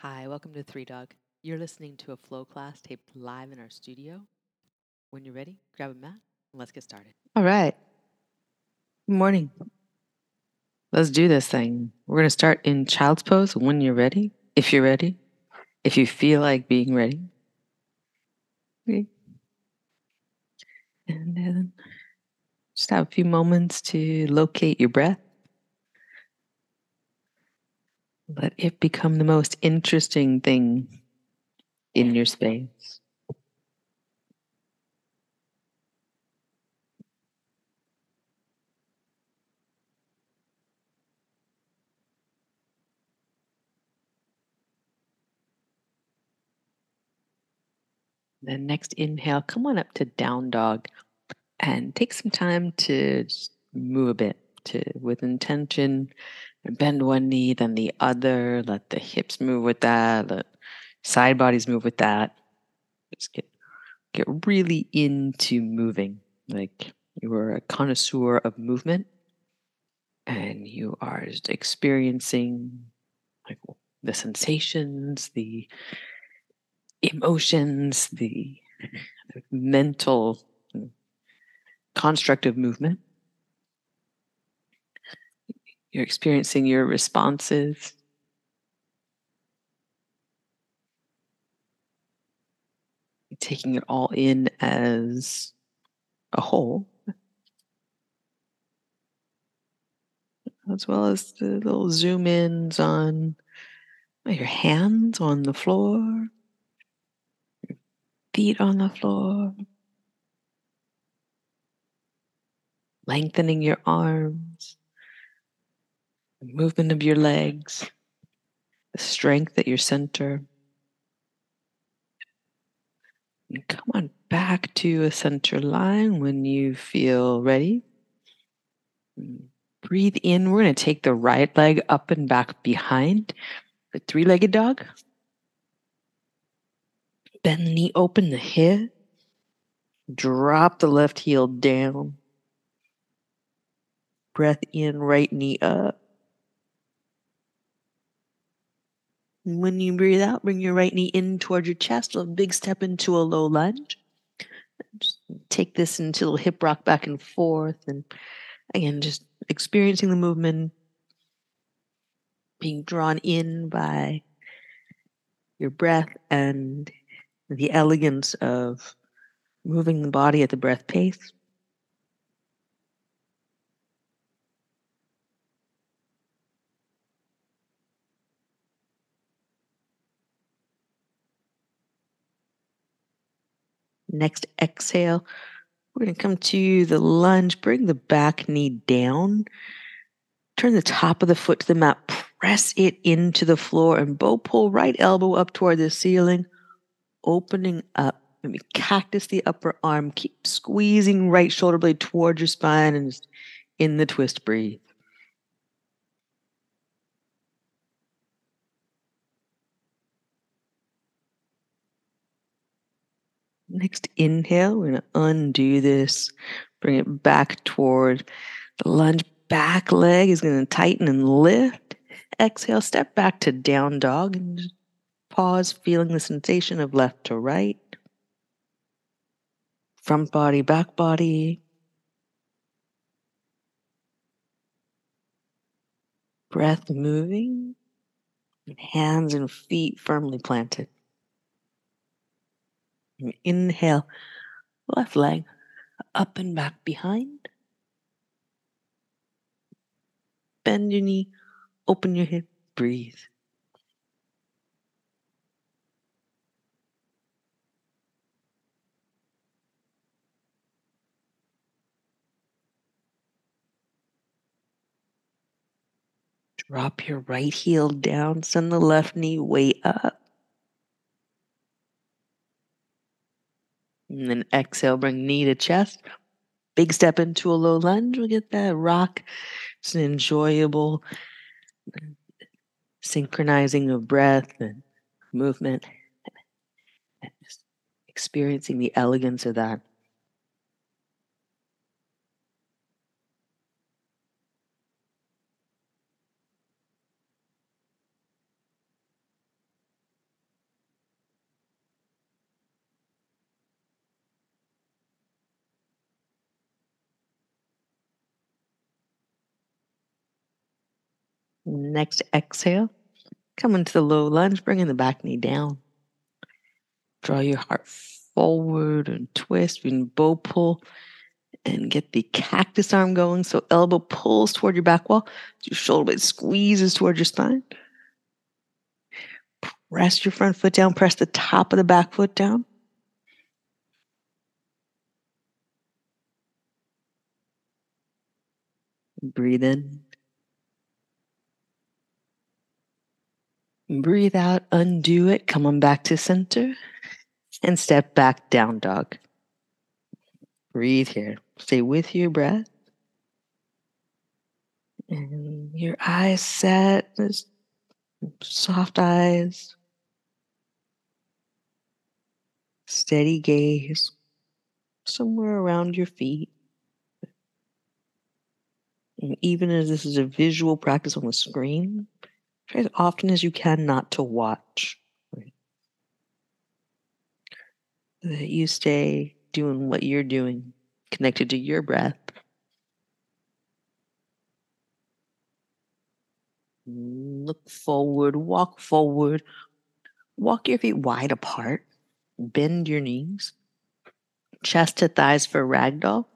Hi, welcome to Three Dog. You're listening to a flow class taped live in our studio. When you're ready, grab a mat and let's get started. All right. Good morning. Let's do this thing. We're going to start in child's pose when you're ready. If you're ready. If you feel like being ready. And then just have a few moments to locate your breath. Let it become the most interesting thing in your space. Then next inhale, come on up to down dog and take some time to move a bit to with intention. Bend one knee, then the other. Let the hips move with that. Let side bodies move with that. Just get get really into moving. Like you are a connoisseur of movement and you are experiencing like the sensations, the emotions, the mental construct of movement. You're experiencing your responses. Taking it all in as a whole. As well as the little zoom ins on your hands on the floor, your feet on the floor, lengthening your arms, movement of your legs, the strength at your center. And come on back to a center line when you feel ready. Breathe in. We're going to take the right leg up and back behind the three legged dog. Bend the knee, open the hip. Drop the left heel down. Breath in, right knee up. When you breathe out, bring your right knee in towards your chest. A big step into a low lunge. Just take this into a hip rock back and forth. And again, just experiencing the movement, being drawn in by your breath and the elegance of moving the body at the breath pace. Next exhale, we're going to come to the lunge. Bring the back knee down. Turn the top of the foot to the mat. Press it into the floor and bow pull right elbow up toward the ceiling, opening up. Maybe cactus the upper arm. Keep squeezing right shoulder blade towards your spine and just in the twist breathe. Next inhale, we're going to undo this, bring it back toward the lunge. Back leg is going to tighten and lift. Exhale, step back to down dog and pause, feeling the sensation of left to right. Front body, back body. Breath moving, hands and feet firmly planted. And inhale, left leg up and back behind. Bend your knee, open your hip, breathe. Drop your right heel down, send the left knee way up. And then exhale, bring knee to chest. Big step into a low lunge. We'll get that rock. It's an enjoyable synchronizing of breath and movement. Just experiencing the elegance of that. Next exhale, come into the low lunge, bringing the back knee down. Draw your heart forward and twist and bow pull and get the cactus arm going. So elbow pulls toward your back wall. Your shoulder blade squeezes toward your spine. Press your front foot down. Press the top of the back foot down. Breathe in. Breathe out, undo it, come on back to center, and step back down dog. Breathe here. Stay with your breath. And your eyes set, soft eyes, steady gaze, somewhere around your feet. And even as this is a visual practice on the screen, try as often as you can not to watch. Right? That you stay doing what you're doing, connected to your breath. Look forward, walk forward, walk your feet wide apart, bend your knees, chest to thighs for ragdoll.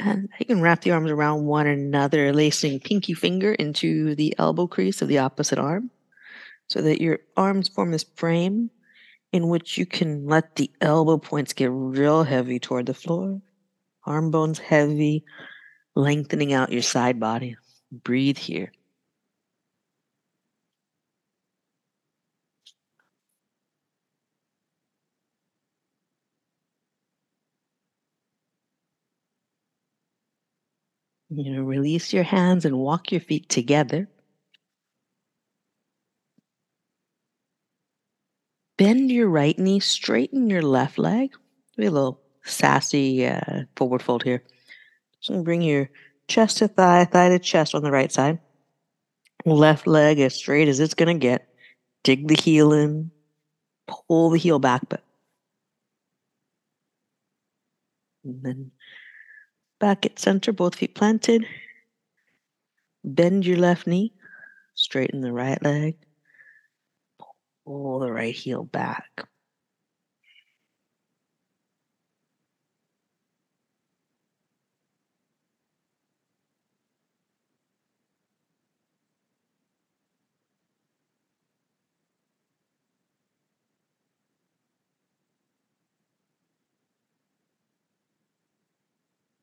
And you can wrap the arms around one another, lacing pinky finger into the elbow crease of the opposite arm so that your arms form this frame in which you can let the elbow points get real heavy toward the floor. Arm bones heavy, lengthening out your side body. Breathe here. You know, release your hands and walk your feet together. Bend your right knee, straighten your left leg. Do a little sassy uh, forward fold here. So bring your chest to thigh, thigh to chest on the right side. Left leg as straight as it's going to get. Dig the heel in, pull the heel back, but and then Back at center, both feet planted. Bend your left knee. Straighten the right leg. Pull the right heel back.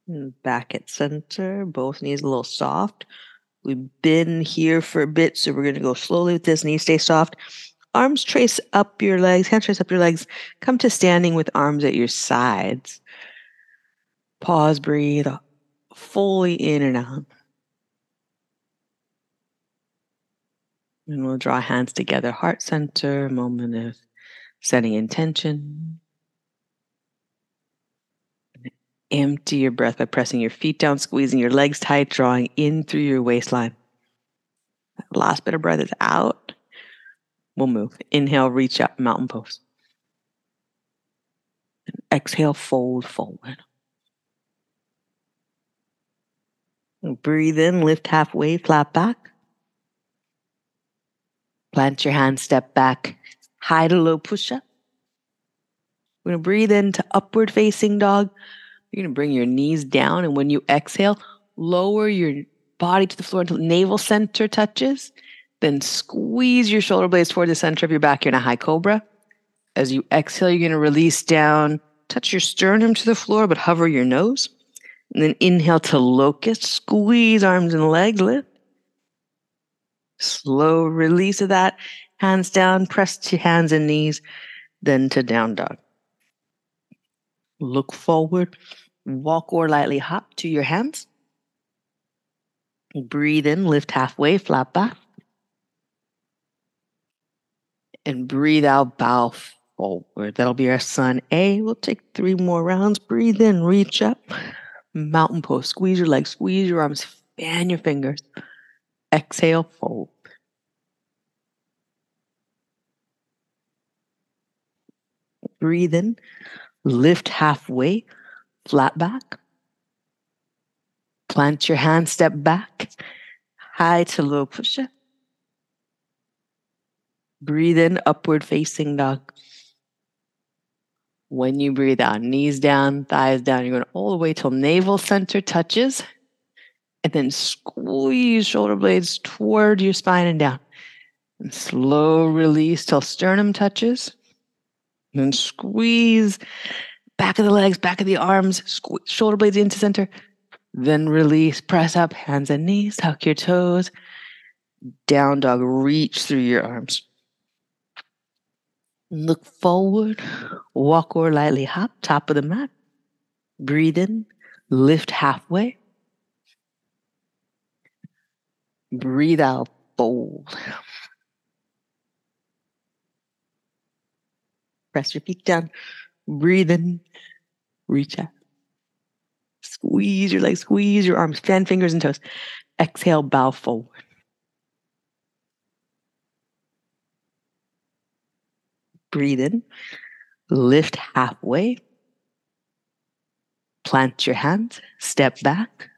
Mm, back at center, both knees a little soft. We've been here for a bit, so we're going to go slowly with this. Knees stay soft. Arms trace up your legs, hands trace up your legs. Come to standing with arms at your sides. Pause, breathe fully in and out. And we'll draw hands together, heart center, moment of setting intention. Empty your breath by pressing your feet down, squeezing your legs tight, drawing in through your waistline. Last bit of breath is out. We'll move. Inhale, reach up, mountain pose. And exhale, fold forward. And breathe in, lift halfway, flat back. Plant your hands, step back, high to low push up. We're going to breathe into upward facing dog. You're going to bring your knees down. And when you exhale, lower your body to the floor until navel center touches. Then squeeze your shoulder blades toward the center of your back. You're in a high cobra. As you exhale, you're going to release down, touch your sternum to the floor, but hover your nose. And then inhale to locust, squeeze arms and legs, lift. Slow release of that. Hands down, press to hands and knees, then to down dog. Look forward, walk or lightly hop to your hands. Breathe in, lift halfway, flat back. And breathe out, bow forward. That'll be our sun A. We'll take three more rounds. Breathe in, reach up. Mountain pose. Squeeze your legs, squeeze your arms, fan your fingers. Exhale, fold. Breathe in, lift halfway, flat back. Plant your hand, step back, high to low push up. Breathe in, upward facing dog. When you breathe out, knees down, thighs down, you're going all the way till navel center touches. And then squeeze shoulder blades toward your spine and down. And slow release till sternum touches. And then squeeze back of the legs, back of the arms, squeeze, shoulder blades into center. Then release, press up, hands and knees, tuck your toes. Down dog, reach through your arms. Look forward, walk or lightly hop, top of the mat. Breathe in, lift halfway. Breathe out, fold. Press your feet down. Breathe in, reach out. Squeeze your legs, squeeze your arms, fan fingers and toes. Exhale, bow forward. Breathe in, lift halfway. Plant your hands, step back,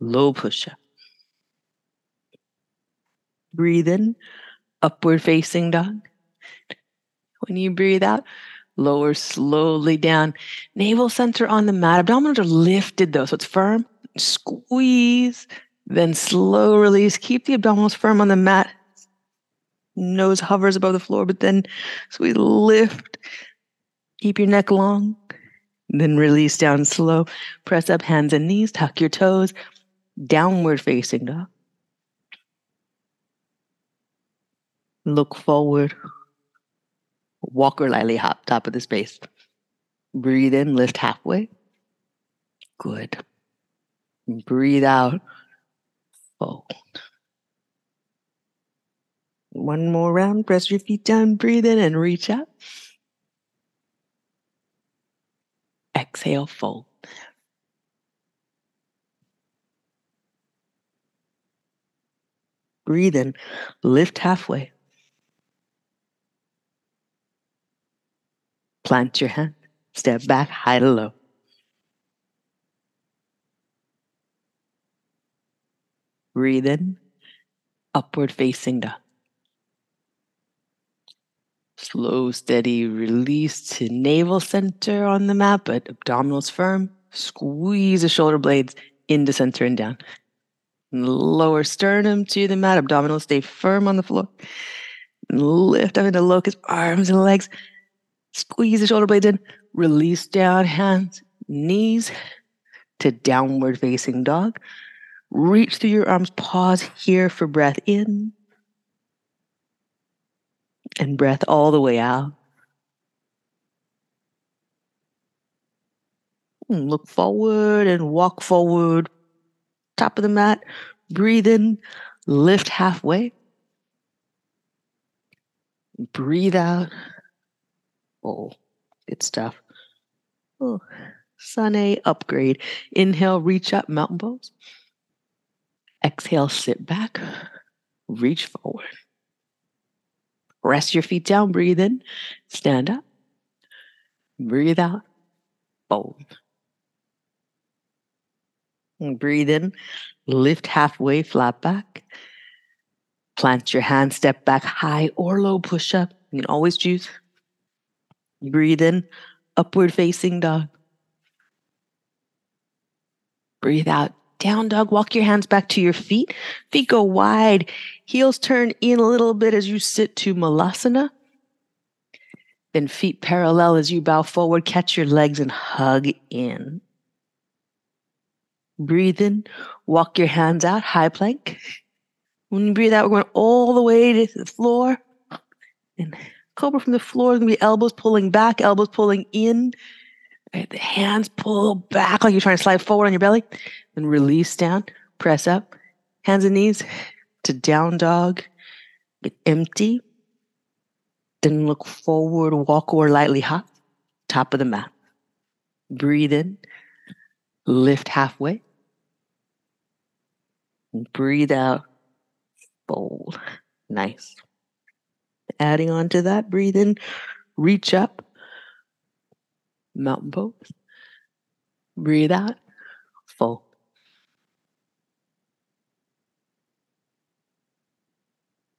low push up. Breathe in, upward facing dog. When you breathe out, lower slowly down. Navel center on the mat. Abdominals are lifted though, so it's firm. Squeeze, then slow release. Keep the abdominals firm on the mat. Nose hovers above the floor, but then so we lift. Keep your neck long. Then release down slow. Press up hands and knees. Tuck your toes. Downward facing dog. Look forward. Walk or lightly hop, top of the space. Breathe in, lift halfway. Good. Breathe out, fold. One more round. Press your feet down, breathe in, and reach up. Exhale, fold. Breathe in, lift halfway. Plant your hand, step back, high to low. Breathe in, upward facing dog. Slow, steady release to navel center on the mat, but abdominals firm. Squeeze the shoulder blades into center and down. Lower sternum to the mat, abdominals stay firm on the floor. Lift up into locust, arms and legs. Squeeze the shoulder blades in. Release down, hands, knees to downward facing dog. Reach through your arms. Pause here for breath in and breath all the way out. Look forward and walk forward. Top of the mat. Breathe in. Lift halfway. Breathe out. Oh, good stuff. Oh, sun A upgrade. Inhale, reach up, mountain pose. Exhale, sit back, reach forward. Rest your feet down, breathe in, stand up, breathe out, fold. Breathe in, lift halfway, flat back. Plant your hand, step back high or low push up. You can always choose. Breathe in, upward facing dog. Breathe out, down dog. Walk your hands back to your feet. Feet go wide. Heels turn in a little bit as you sit to Malasana. Then feet parallel as you bow forward. Catch your legs and hug in. Breathe in. Walk your hands out. High plank. When you breathe out, we're going all the way to the floor. And cobra from the floor. Gonna be elbows pulling back, elbows pulling in. Right, the hands pull back like you're trying to slide forward on your belly. Then release down, press up, hands and knees to down dog. Get empty. Then look forward, walk or lightly hop, top of the mat. Breathe in, lift halfway. And breathe out, fold. Nice. Adding on to that, breathe in, reach up, mountain pose. Breathe out, fold.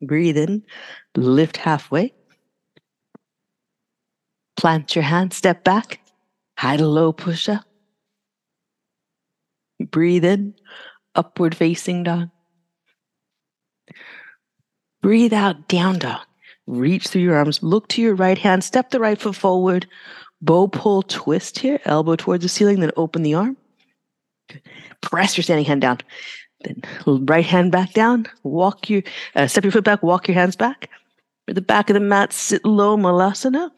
Breathe in, lift halfway. Plant your hand, step back, high to low push up. Breathe in, upward facing dog. Breathe out, down dog. Reach through your arms, look to your right hand, step the right foot forward, bow pull twist here, elbow towards the ceiling, then open the arm. Press your standing hand down. Then right hand back down, walk your, uh, step your foot back, walk your hands back. At the back of the mat, sit low, malasana.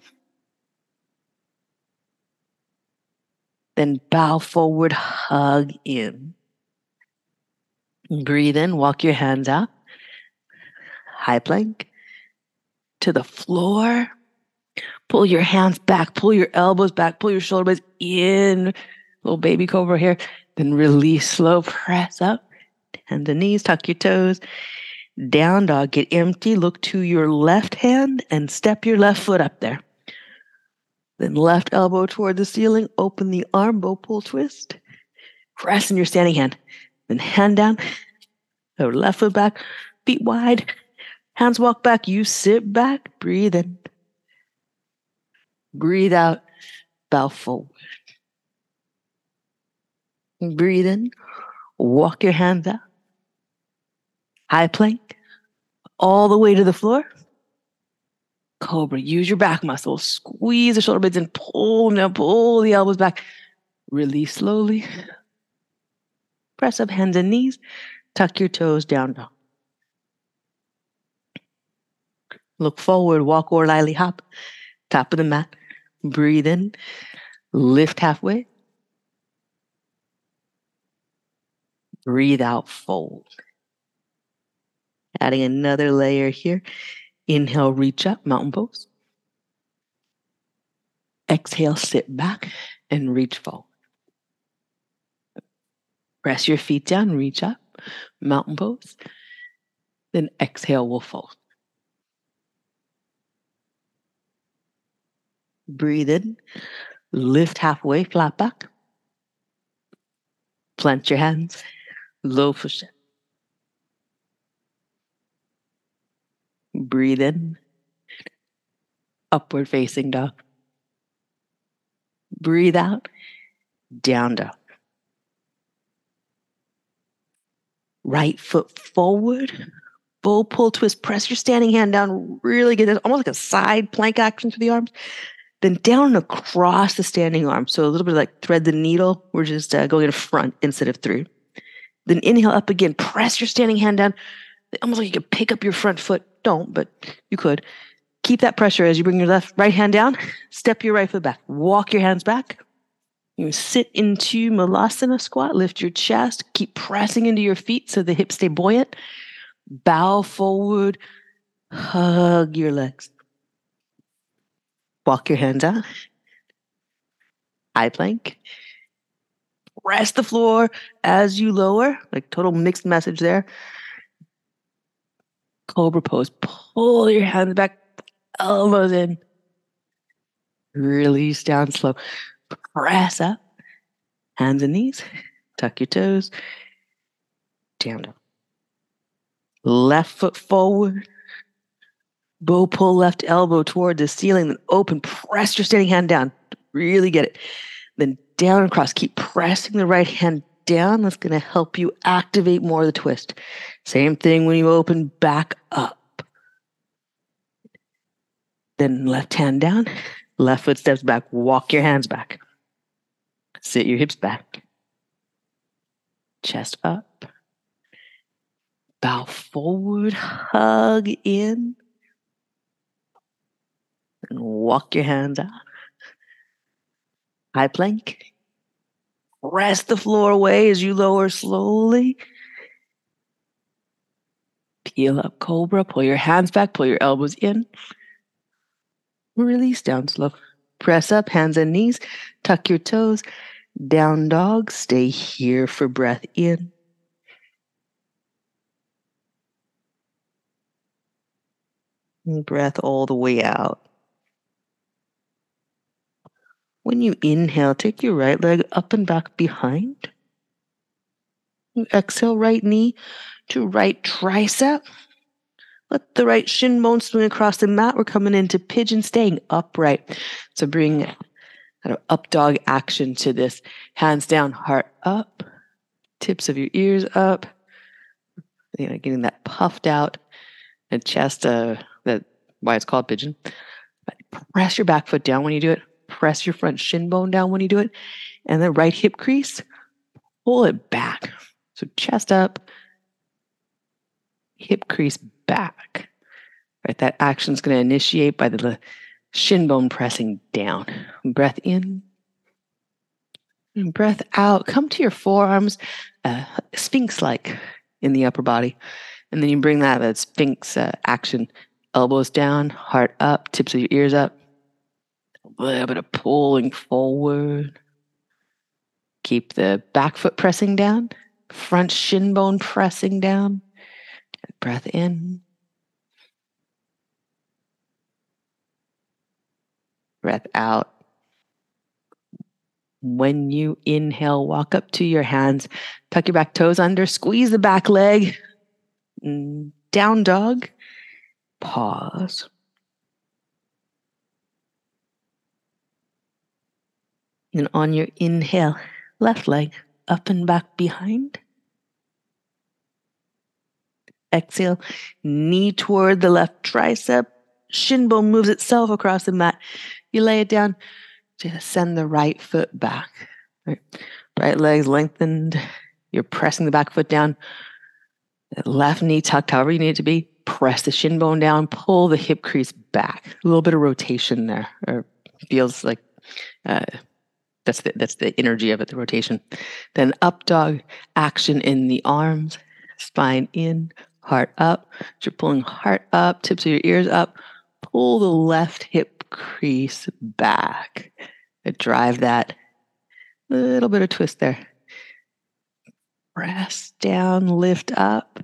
Then bow forward, hug in. Breathe in, walk your hands out. High plank to the floor. Pull your hands back, pull your elbows back, pull your shoulder blades in. Little baby cobra here. Then release, slow press up. And knees, tuck your toes. Down dog, get empty. Look to your left hand and step your left foot up there. Then left elbow toward the ceiling. Open the arm, bow pull twist. Press in your standing hand. Then hand down. Go left foot back, feet wide. Hands walk back. You sit back. Breathe in. Breathe out. Bow forward. Breathe in. Walk your hands out. High plank. All the way to the floor. Cobra. Use your back muscles. Squeeze the shoulder blades and pull now. Pull the elbows back. Release slowly. Press up hands and knees. Tuck your toes down dog. Look forward. Walk or lily hop. Top of the mat. Breathe in. Lift halfway. Breathe out, fold. Adding another layer here. Inhale, reach up, mountain pose. Exhale, sit back and reach forward. Press your feet down, reach up, mountain pose. Then exhale, we'll fold. Breathe in, lift halfway, flat back. Plant your hands, low push up. Breathe in, upward facing dog. Breathe out, down dog. Right foot forward, bow pull twist. Press your standing hand down. Really get this, almost like a side plank action for the arms. Then down across the standing arm. So a little bit like thread the needle. We're just uh, going in front instead of through. Then inhale up again. Press your standing hand down. Almost like you could pick up your front foot. Don't, but you could. Keep that pressure as you bring your left right hand down. Step your right foot back. Walk your hands back. You sit into Malasana squat. Lift your chest. Keep pressing into your feet so the hips stay buoyant. Bow forward. Hug your legs. Walk your hands out. High plank. Press the floor as you lower, like total mixed message there. Cobra pose. Pull your hands back, elbows in. Release down slow. Press up. Hands and knees. Tuck your toes. Down. Left foot forward. Bow pull left elbow toward the ceiling, then open. Press your standing hand down. Really get it. Then down across. Keep pressing the right hand down. That's going to help you activate more of the twist. Same thing when you open back up. Then left hand down, left foot steps back. Walk your hands back. Sit your hips back. Chest up. Bow forward, hug in. And walk your hands out. High plank. Press the floor away as you lower slowly. Peel up cobra. Pull your hands back. Pull your elbows in. Release down slow. Press up, hands and knees. Tuck your toes. Down dog. Stay here for breath in. Breath all the way out. When you inhale, take your right leg up and back behind. You exhale, right knee to right tricep. Let the right shin bone swing across the mat. We're coming into pigeon, staying upright. So bring kind of up dog action to this. Hands down, heart up, tips of your ears up. You know, getting that puffed out and chest. Uh, that why it's called pigeon. But Press your back foot down when you do it. Press your front shin bone down when you do it, and the right hip crease. Pull it back. So chest up, hip crease back. Right, that action is going to initiate by the shin bone pressing down. Breath in. And breath out. Come to your forearms, uh, sphinx like in the upper body. And then you bring that, that sphinx uh, action. Elbows down, heart up, tips of your ears up. A little bit of pulling forward. Keep the back foot pressing down, front shin bone pressing down. Breath in. Breath out. When you inhale, walk up to your hands, tuck your back toes under, squeeze the back leg, mm, down dog, pause. And on your inhale, left leg up and back behind. Exhale, knee toward the left tricep. Shin bone moves itself across the mat. You lay it down. Just send the right foot back. Right, right leg's lengthened. You're pressing the back foot down. Left knee tucked, however you need it to be. Press the shin bone down. Pull the hip crease back. A little bit of rotation there. Or feels like uh, that's the that's the energy of it, the rotation. Then up dog action in the arms, spine in, heart up. So you're pulling heart up, tips of your ears up. Pull the left hip crease back. Drive that little bit of twist there. Press down, lift up,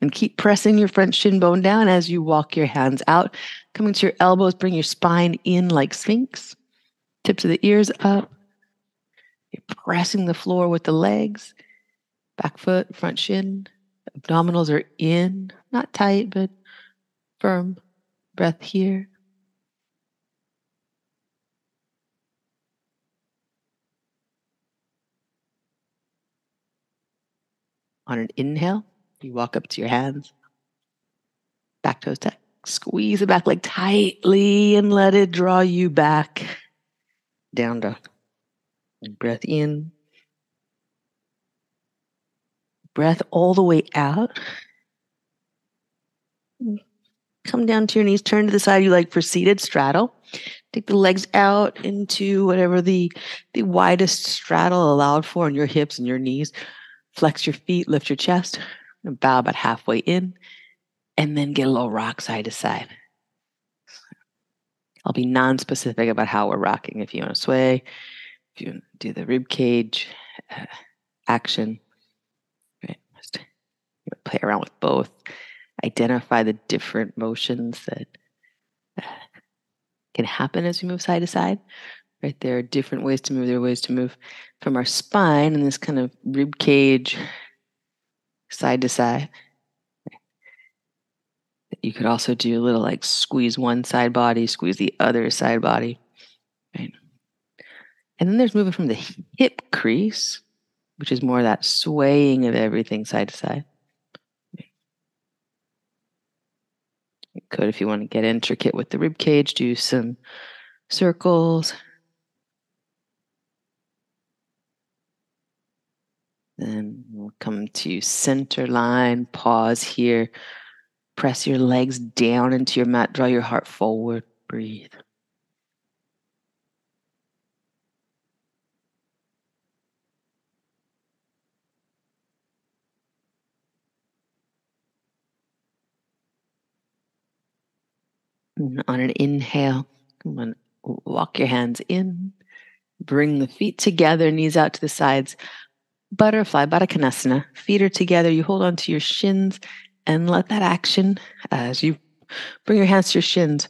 and keep pressing your front shin bone down as you walk your hands out. Coming to your elbows, bring your spine in like Sphinx. Tips of the ears up. You're pressing the floor with the legs, back foot, front shin. Abdominals are in, not tight, but firm. Breath here. On an inhale, you walk up to your hands, back toes tuck, squeeze the back leg tightly and let it draw you back. Down dog. Breath in, breath all the way out. Come down to your knees, turn to the side you like for seated straddle. Take the legs out into whatever the, the widest straddle allowed for in your hips and your knees. Flex your feet, lift your chest, and bow about halfway in, and then get a little rock side to side. I'll be non-specific about how we're rocking. If you want to sway, you do the rib cage uh, action, play around with both, identify the different motions that uh, can happen as we move side to side. Right, there are different ways to move. There are ways to move from our spine and this kind of rib cage, side to side. You could also do a little like squeeze one side body, squeeze the other side body. Right. And then there's moving from the hip crease, which is more that swaying of everything side to side. You could, if you want to get intricate with the rib cage, do some circles. Then we'll come to center line, pause here. Press your legs down into your mat, draw your heart forward, breathe. On an inhale, come on, walk your hands in, bring the feet together, knees out to the sides. Butterfly, Baddha Konasana, feet are together. You hold on to your shins and let that action as you bring your hands to your shins,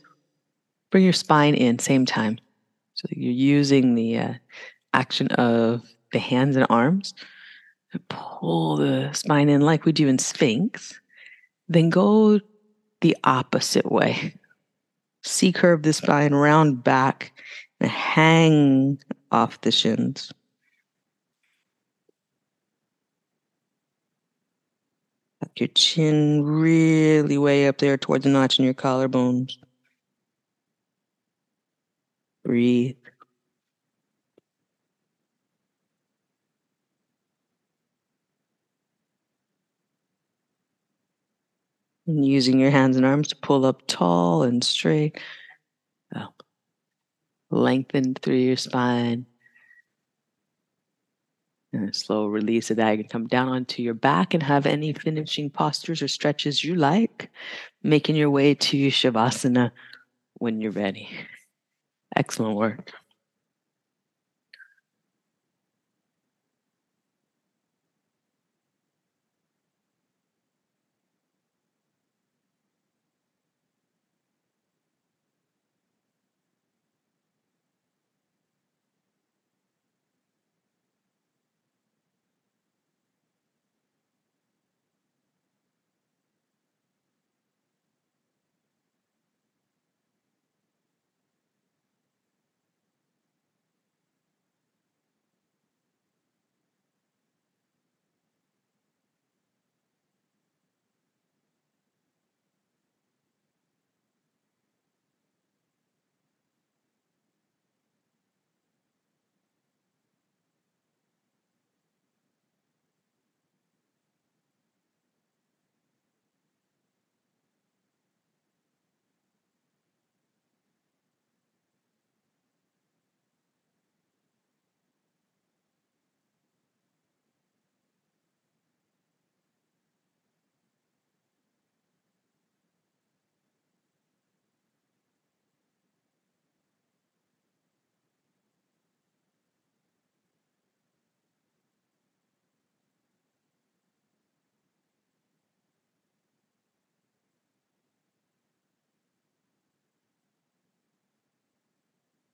bring your spine in, same time. So you're using the uh, action of the hands and arms to pull the spine in like we do in Sphinx. Then go the opposite way. C curve the spine, round back, and hang off the shins. Tuck your chin really way up there towards the notch in your collarbones. Breathe. And using your hands and arms to pull up tall and straight. Oh. Up. Lengthen through your spine. And a slow release of that. You can come down onto your back and have any finishing postures or stretches you like, making your way to Shavasana when you're ready. Excellent work.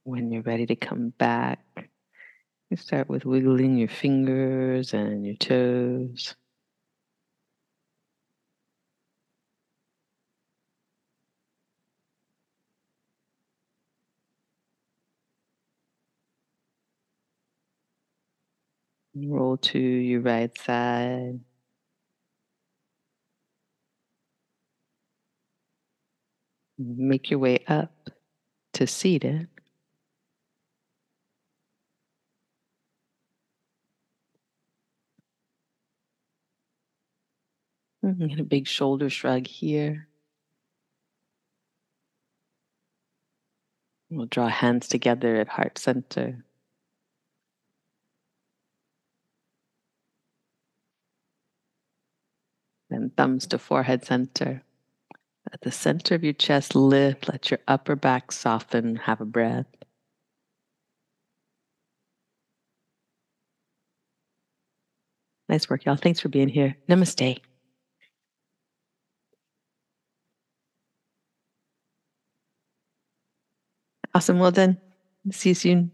When you're ready to come back, you start with wiggling your fingers and your toes. Roll to your right side. Make your way up to seated. Mm-hmm, get a big shoulder shrug here. We'll draw hands together at heart center. Then thumbs to forehead center. At the center of your chest, lift. Let your upper back soften. Have a breath. Nice work, y'all. Thanks for being here. Namaste. Awesome. Well done. See you soon.